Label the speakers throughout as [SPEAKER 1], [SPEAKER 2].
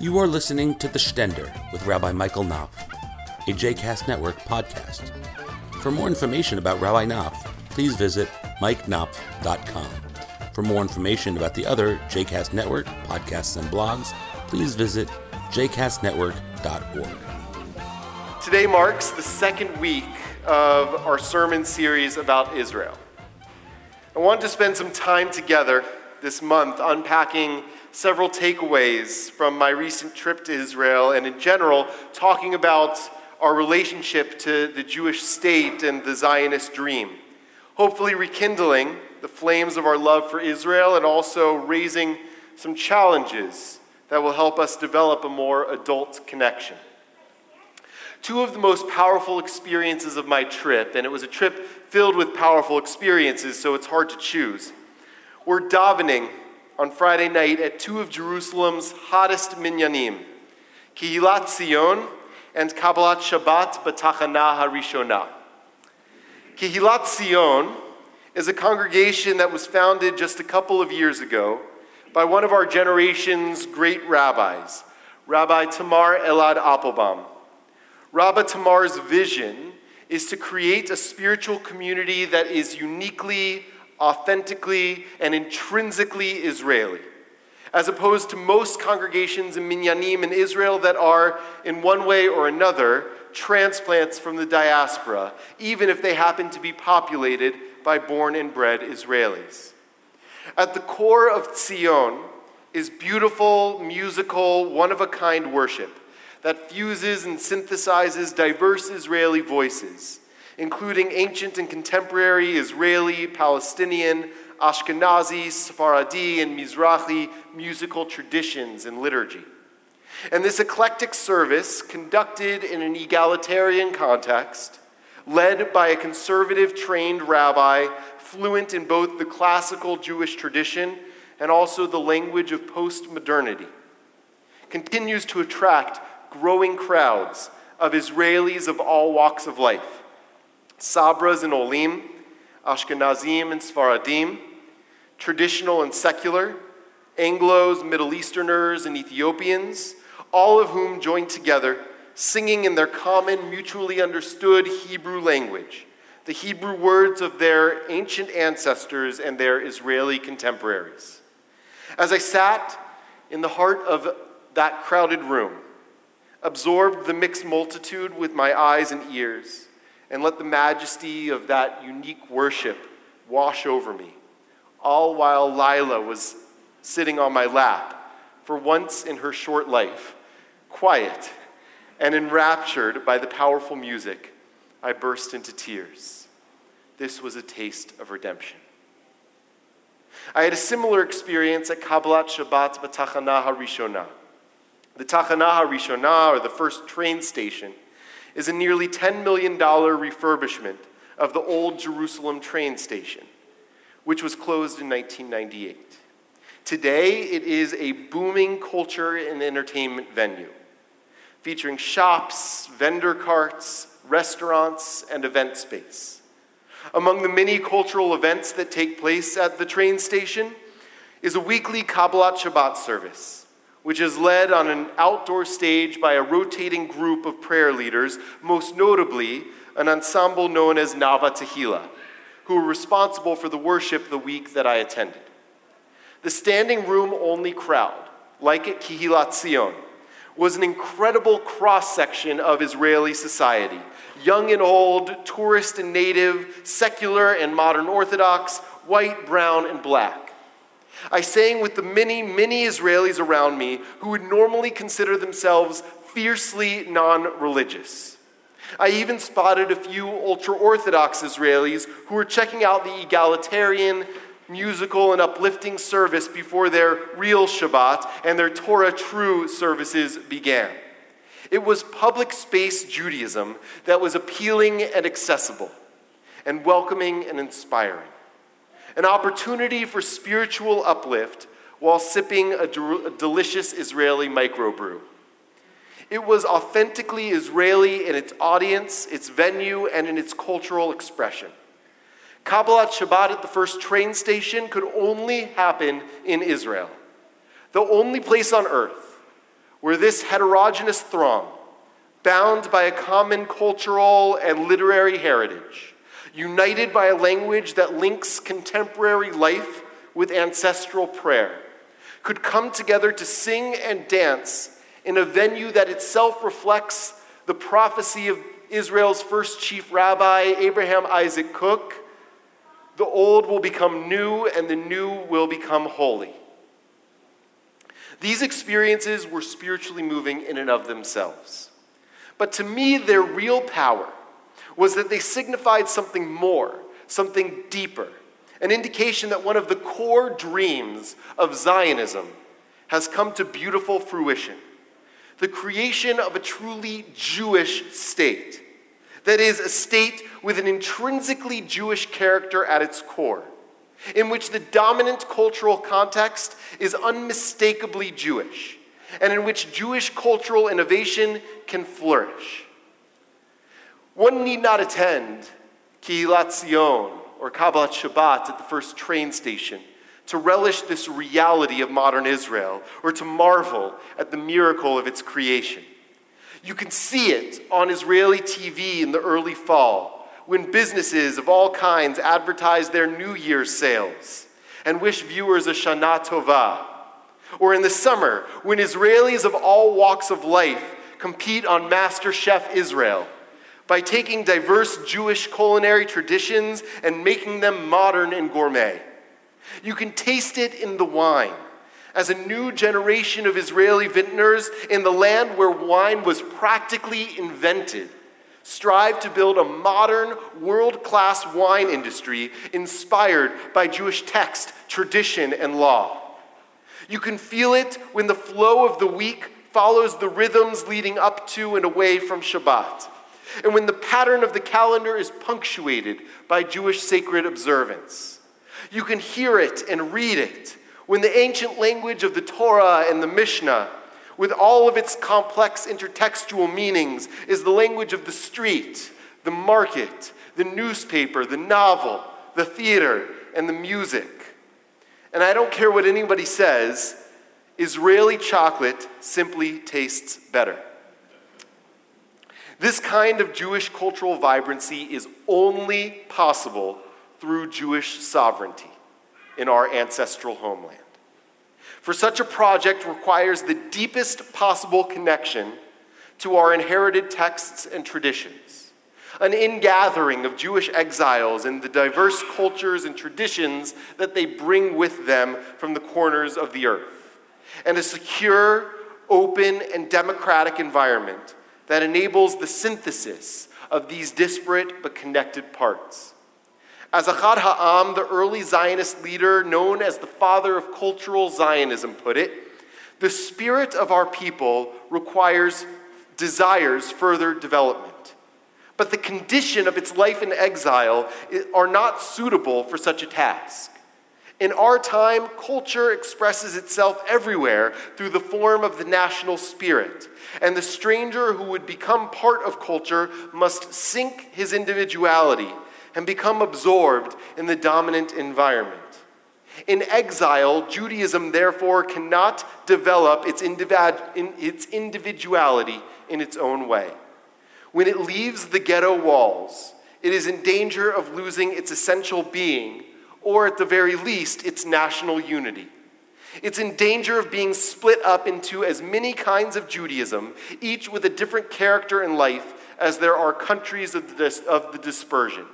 [SPEAKER 1] You are listening to The Stender with Rabbi Michael Knopf, a JCast Network podcast. For more information about Rabbi Knopf, please visit mikeknopf.com. For more information about the other JCast Network podcasts and blogs, please visit jcastnetwork.org.
[SPEAKER 2] Today marks the second week of our sermon series about Israel. I wanted to spend some time together this month unpacking several takeaways from my recent trip to Israel and, in general, talking about our relationship to the Jewish state and the Zionist dream. Hopefully, rekindling the flames of our love for Israel and also raising some challenges that will help us develop a more adult connection. Two of the most powerful experiences of my trip, and it was a trip filled with powerful experiences, so it's hard to choose, were davening on Friday night at two of Jerusalem's hottest minyanim, Kehilat Zion and Kabbalat Shabbat B'Tachana HaRishonah. Kehilat Zion is a congregation that was founded just a couple of years ago by one of our generation's great rabbis, Rabbi Tamar Elad Appelbaum. Rabbi Tamar's vision is to create a spiritual community that is uniquely, authentically, and intrinsically Israeli, as opposed to most congregations in Minyanim in Israel that are, in one way or another, transplants from the diaspora, even if they happen to be populated by born and bred Israelis. At the core of Tzion is beautiful, musical, one of a kind worship that fuses and synthesizes diverse Israeli voices, including ancient and contemporary Israeli, Palestinian, Ashkenazi, Sephardi, and Mizrahi musical traditions and liturgy. And this eclectic service, conducted in an egalitarian context, led by a conservative trained rabbi fluent in both the classical Jewish tradition and also the language of post modernity, continues to attract growing crowds of Israelis of all walks of life Sabras and Olim, Ashkenazim and Sfaradim, traditional and secular, Anglos, Middle Easterners, and Ethiopians, all of whom joined together singing in their common, mutually understood Hebrew language, the Hebrew words of their ancient ancestors and their Israeli contemporaries. As I sat in the heart of that crowded room, absorbed the mixed multitude with my eyes and ears, and let the majesty of that unique worship wash over me, all while Lila was sitting on my lap, for once in her short life, quiet and enraptured by the powerful music, I burst into tears. This was a taste of redemption. I had a similar experience at Kabbalat Shabbat B'Tachana HaRishonah. The Tachana HaRishonah, or the first train station, is a nearly $10 million refurbishment of the old Jerusalem train station, which was closed in 1998. Today, it is a booming culture and entertainment venue, featuring shops, vendor carts, restaurants, and event space. Among the many cultural events that take place at the train station is a weekly Kabbalat Shabbat service which is led on an outdoor stage by a rotating group of prayer leaders, most notably an ensemble known as Nava Tehillah, who were responsible for the worship the week that I attended. The standing room only crowd, like at Kehilat Zion, was an incredible cross section of Israeli society young and old, tourist and native, secular and modern Orthodox, white, brown, and black. I sang with the many, many Israelis around me who would normally consider themselves fiercely non religious. I even spotted a few ultra Orthodox Israelis who were checking out the egalitarian, musical, and uplifting service before their real Shabbat and their Torah true services began. It was public space Judaism that was appealing and accessible, and welcoming and inspiring an opportunity for spiritual uplift while sipping a, a delicious Israeli microbrew. It was authentically Israeli in its audience, its venue, and in its cultural expression. Kabbalat Shabbat at the first train station could only happen in Israel, the only place on earth where this heterogeneous throng, bound by a common cultural and literary heritage, united by a language that links contemporary life with ancestral prayer, could come together to sing and dance in a venue that itself reflects the prophecy of Israel's first chief rabbi, Abraham Isaac Kook the old will become new, and the new will become holy. These experiences were spiritually moving in and of themselves. But to me, their real power was that they signified something more, something deeper, an indication that one of the core dreams of Zionism has come to beautiful fruition the creation of a truly Jewish state that is, a state with an intrinsically Jewish character at its core, in which the dominant cultural context is unmistakably Jewish, and in which Jewish cultural innovation can flourish. One need not attend Kehilat Zion or Kabbalat Shabbat at the first train station to relish this reality of modern Israel or to marvel at the miracle of its creation. You can see it on Israeli TV in the early fall when businesses of all kinds advertise their New Year's sales and wish viewers a Shana Tova. Or in the summer when Israelis of all walks of life compete on Master Chef Israel by taking diverse Jewish culinary traditions and making them modern and gourmet. You can taste it in the wine as a new generation of Israeli vintners in the land where wine was practically invented strive to build a modern, world class wine industry inspired by Jewish text, tradition, and law. You can feel it when the flow of the week follows the rhythms leading up to and away from Shabbat, and when the pattern of the calendar is punctuated by Jewish sacred observance. You can hear it and read it when the ancient language of the Torah and the Mishnah, with all of its complex intertextual meanings, is the language of the street, the market, the newspaper, the novel, the theater, and the music. And I don't care what anybody says, Israeli chocolate simply tastes better. This kind of Jewish cultural vibrancy is only possible through Jewish sovereignty in our ancestral homeland. For such a project requires the deepest possible connection to our inherited texts and traditions, an ingathering of Jewish exiles and the diverse cultures and traditions that they bring with them from the corners of the earth, and a secure, open, and democratic environment that enables the synthesis of these disparate but connected parts. As Achad Ha'am, the early Zionist leader known as the father of cultural Zionism, put it, the spirit of our people requires, desires further development. But the condition of its life in exile are not suitable for such a task. In our time, culture expresses itself everywhere through the form of the national spirit. And the stranger who would become part of culture must sink his individuality and become absorbed in the dominant environment. In exile, Judaism therefore cannot develop its, individuality in its own way. When it leaves the ghetto walls, it is in danger of losing its essential being, or at the very least, its national unity. It's in danger of being split up into as many kinds of Judaism, each with a different character in life, as there are countries of the, of the dispersion.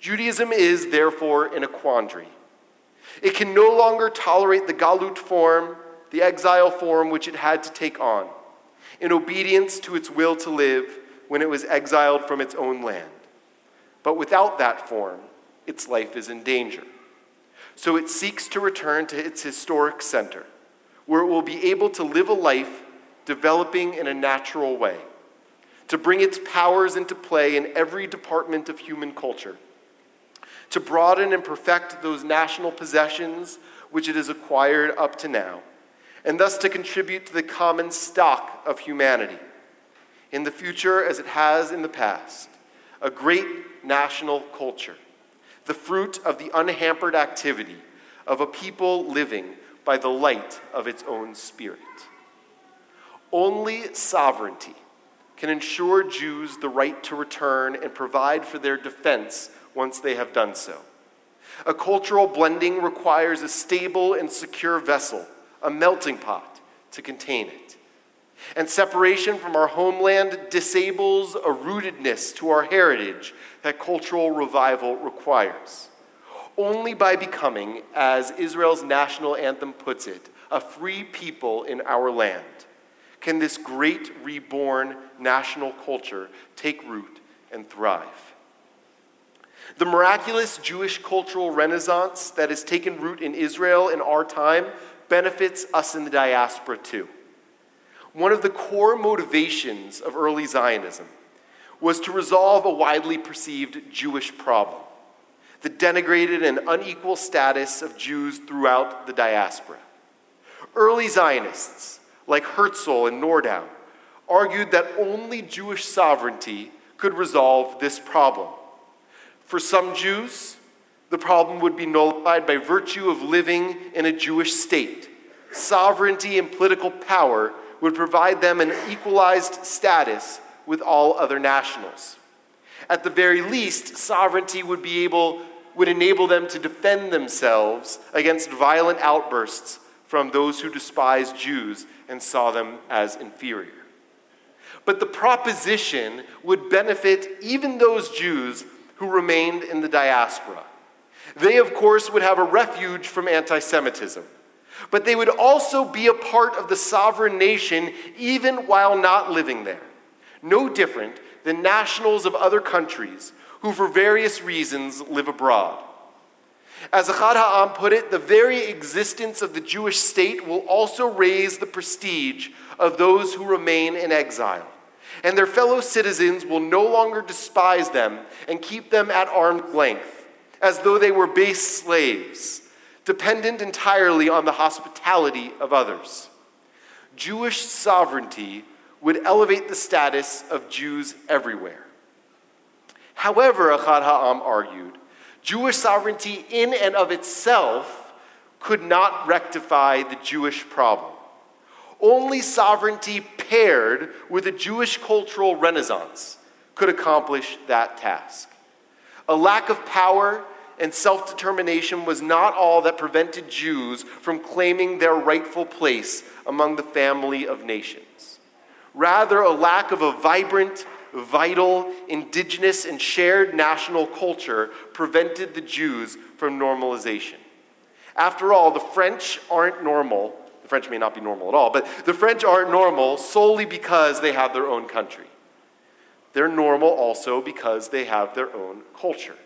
[SPEAKER 2] Judaism is, therefore, in a quandary. It can no longer tolerate the galut form, the exile form which it had to take on, in obedience to its will to live when it was exiled from its own land. But without that form, its life is in danger. So it seeks to return to its historic center, where it will be able to live a life developing in a natural way, to bring its powers into play in every department of human culture to broaden and perfect those national possessions which it has acquired up to now, and thus to contribute to the common stock of humanity. In the future, as it has in the past, a great national culture, the fruit of the unhampered activity of a people living by the light of its own spirit. only sovereignty can ensure Jews the right to return and provide for their defense once they have done so. A cultural blending requires a stable and secure vessel, a melting pot, to contain it. And separation from our homeland disables a rootedness to our heritage that cultural revival requires. Only by becoming, as Israel's national anthem puts it, a free people in our land can this great reborn national culture take root and thrive. The miraculous Jewish cultural renaissance that has taken root in Israel in our time benefits us in the diaspora too. One of the core motivations of early Zionism was to resolve a widely perceived Jewish problem the denigrated and unequal status of Jews throughout the diaspora. Early Zionists, like Herzl and Nordau, argued that only Jewish sovereignty could resolve this problem. For some Jews, the problem would be nullified by virtue of living in a Jewish state. Sovereignty and political power would provide them an equalized status with all other nationals. At the very least, sovereignty would be able would enable them to defend themselves against violent outbursts from those who despised Jews and saw them as inferior. But the proposition would benefit even those Jews who remained in the diaspora. They, of course, would have a refuge from anti Semitism, but they would also be a part of the sovereign nation even while not living there. No different than nationals of other countries who, for various reasons, live abroad. As Ahad Ha'am put it, the very existence of the Jewish state will also raise the prestige of those who remain in exile. And their fellow citizens will no longer despise them and keep them at arm's length, as though they were base slaves, dependent entirely on the hospitality of others. Jewish sovereignty would elevate the status of Jews everywhere. However, Ahad Ha'am argued, Jewish sovereignty in and of itself could not rectify the Jewish problem. Only sovereignty paired with a Jewish cultural renaissance could accomplish that task. A lack of power and self determination was not all that prevented Jews from claiming their rightful place among the family of nations. Rather, a lack of a vibrant, vital, indigenous, and shared national culture prevented the Jews from normalization. After all, the French aren't normal. The French may not be normal at all, but the French aren't normal solely because they have their own country. They're normal also because they have their own culture.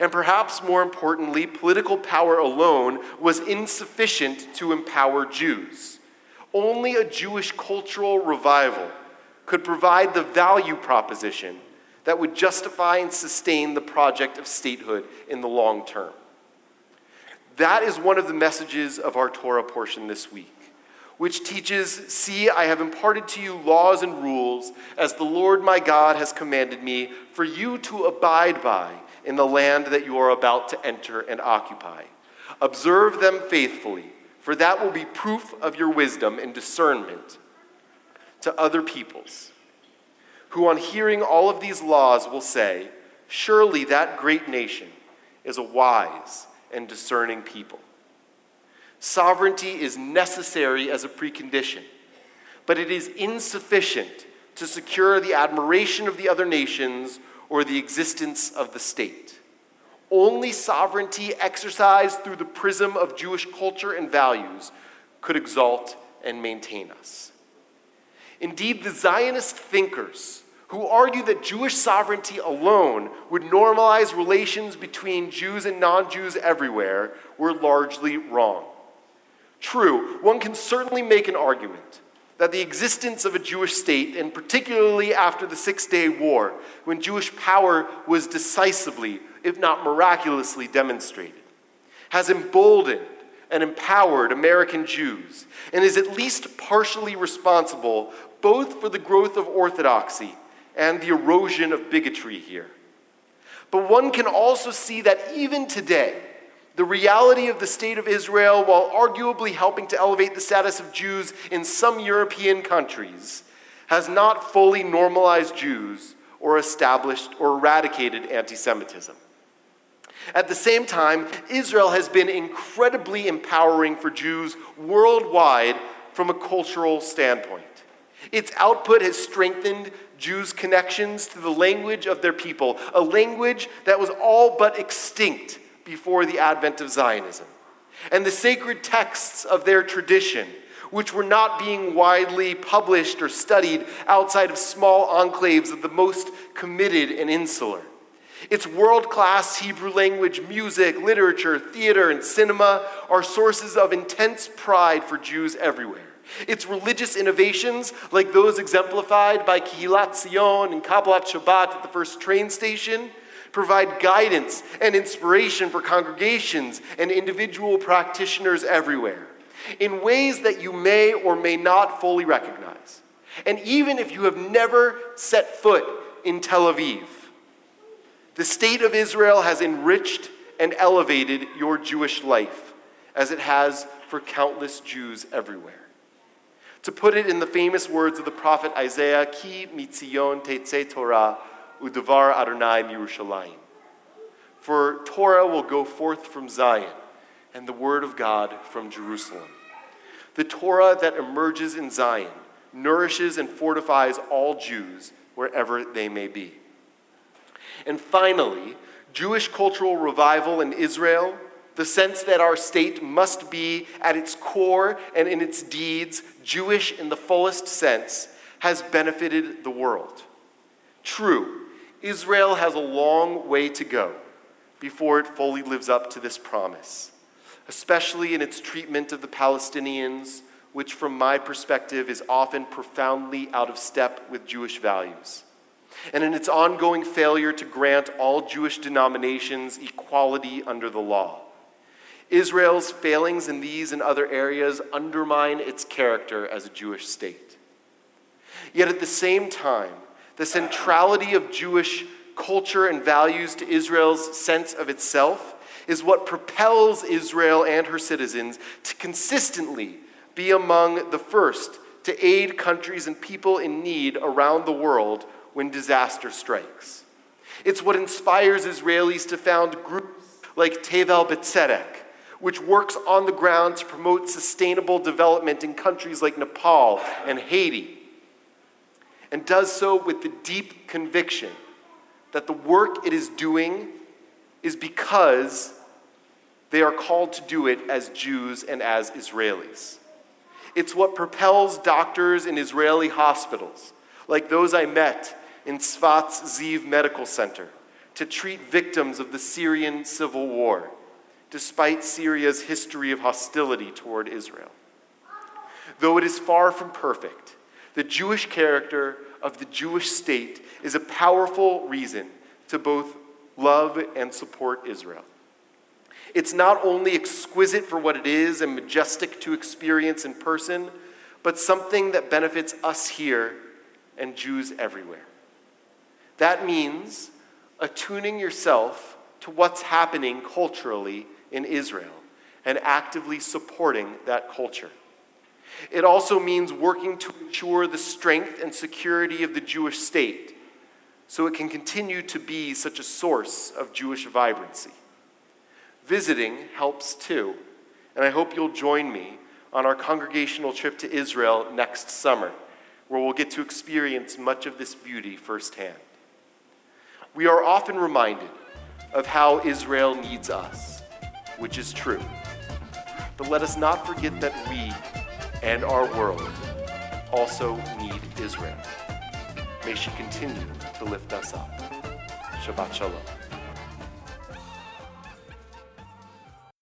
[SPEAKER 2] And perhaps more importantly, political power alone was insufficient to empower Jews. Only a Jewish cultural revival could provide the value proposition that would justify and sustain the project of statehood in the long term. That is one of the messages of our Torah portion this week, which teaches See, I have imparted to you laws and rules as the Lord my God has commanded me for you to abide by in the land that you are about to enter and occupy. Observe them faithfully, for that will be proof of your wisdom and discernment to other peoples, who on hearing all of these laws will say, Surely that great nation is a wise and discerning people. Sovereignty is necessary as a precondition, but it is insufficient to secure the admiration of the other nations or the existence of the state. Only sovereignty exercised through the prism of Jewish culture and values could exalt and maintain us. Indeed, the Zionist thinkers who argue that Jewish sovereignty alone would normalize relations between Jews and non Jews everywhere were largely wrong. True, one can certainly make an argument that the existence of a Jewish state, and particularly after the Six Day War, when Jewish power was decisively, if not miraculously, demonstrated, has emboldened and empowered American Jews and is at least partially responsible both for the growth of orthodoxy and the erosion of bigotry here. But one can also see that even today, The reality of the state of Israel, while arguably helping to elevate the status of Jews in some European countries, has not fully normalized Jews or established or eradicated anti Semitism. At the same time, Israel has been incredibly empowering for Jews worldwide from a cultural standpoint. Its output has strengthened Jews' connections to the language of their people, a language that was all but extinct before the advent of Zionism. And the sacred texts of their tradition, which were not being widely published or studied outside of small enclaves of the most committed and insular. Its world class Hebrew language, music, literature, theater, and cinema are sources of intense pride for Jews everywhere. Its religious innovations, like those exemplified by Kehillat Zion and Kabbalat Shabbat at the first train station, provide guidance and inspiration for congregations and individual practitioners everywhere in ways that you may or may not fully recognize. And even if you have never set foot in Tel Aviv, the state of Israel has enriched and elevated your Jewish life, as it has for countless Jews everywhere. To put it in the famous words of the prophet Isaiah, Ki mitzion teitze Torah udavar Adonai Yerushalayim. For Torah will go forth from Zion, and the word of God from Jerusalem. The Torah that emerges in Zion nourishes and fortifies all Jews wherever they may be. And finally, Jewish cultural revival in Israel, the sense that our state must be at its core and in its deeds Jewish in the fullest sense, has benefited the world. True, Israel has a long way to go before it fully lives up to this promise, especially in its treatment of the Palestinians, which, from my perspective, is often profoundly out of step with Jewish values and in its ongoing failure to grant all Jewish denominations equality under the law. Israel's failings in these and other areas undermine its character as a Jewish state. Yet at the same time, the centrality of Jewish culture and values to Israel's sense of itself is what propels Israel and her citizens to consistently be among the first to aid countries and people in need around the world when disaster strikes. It's what inspires Israelis to found groups like Tevel B'Tzedek, which works on the ground to promote sustainable development in countries like Nepal and Haiti, and does so with the deep conviction that the work it is doing is because they are called to do it as Jews and as Israelis. It's what propels doctors in Israeli hospitals, like those I met in Tzfat's Ziv Medical Center to treat victims of the Syrian civil war, despite Syria's history of hostility toward Israel. Though it is far from perfect, the Jewish character of the Jewish state is a powerful reason to both love and support Israel. It's not only exquisite for what it is and majestic to experience in person, but something that benefits us here and Jews everywhere. That means attuning yourself to what's happening culturally in Israel and actively supporting that culture. It also means working to ensure the strength and security of the Jewish state so it can continue to be such a source of Jewish vibrancy. Visiting helps too, and I hope you'll join me on our congregational trip to Israel next summer, where we'll get to experience much of this beauty firsthand. We are often reminded of how Israel needs us, which is true. But let us not forget that we and our world also need Israel. May she continue to lift us up. Shabbat Shalom.